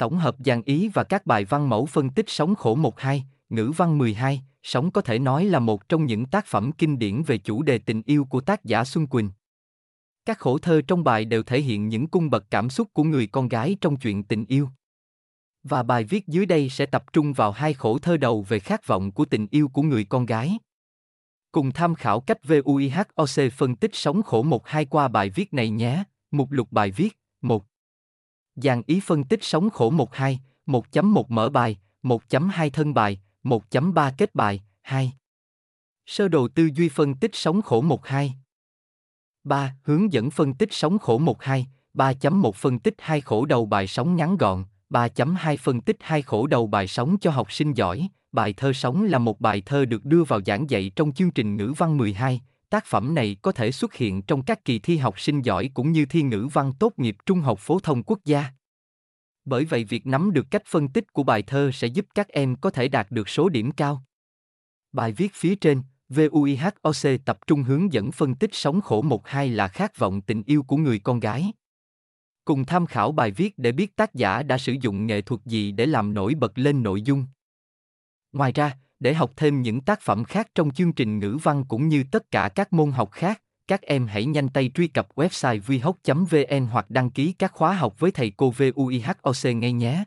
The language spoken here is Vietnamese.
Tổng hợp dàn ý và các bài văn mẫu phân tích sống khổ 12, ngữ văn 12, sống có thể nói là một trong những tác phẩm kinh điển về chủ đề tình yêu của tác giả Xuân Quỳnh. Các khổ thơ trong bài đều thể hiện những cung bậc cảm xúc của người con gái trong chuyện tình yêu. Và bài viết dưới đây sẽ tập trung vào hai khổ thơ đầu về khát vọng của tình yêu của người con gái. Cùng tham khảo cách VUIHOC phân tích sống khổ một hai qua bài viết này nhé. Mục lục bài viết 1. Giang ý phân tích sóng khổ 12, 1.1 mở bài, 1.2 thân bài, 1.3 kết bài, 2. Sơ đồ tư duy phân tích sóng khổ 12. 3. Hướng dẫn phân tích sóng khổ 12, 3.1 phân tích hai khổ đầu bài sóng ngắn gọn, 3.2 phân tích hai khổ đầu bài sóng cho học sinh giỏi. Bài thơ sóng là một bài thơ được đưa vào giảng dạy trong chương trình ngữ văn 12. Tác phẩm này có thể xuất hiện trong các kỳ thi học sinh giỏi cũng như thi ngữ văn tốt nghiệp trung học phổ thông quốc gia. Bởi vậy việc nắm được cách phân tích của bài thơ sẽ giúp các em có thể đạt được số điểm cao. Bài viết phía trên, VUIHOC tập trung hướng dẫn phân tích sống khổ 12 là khát vọng tình yêu của người con gái. Cùng tham khảo bài viết để biết tác giả đã sử dụng nghệ thuật gì để làm nổi bật lên nội dung. Ngoài ra, để học thêm những tác phẩm khác trong chương trình ngữ văn cũng như tất cả các môn học khác, các em hãy nhanh tay truy cập website vihoc vn hoặc đăng ký các khóa học với thầy cô VUIHOC ngay nhé.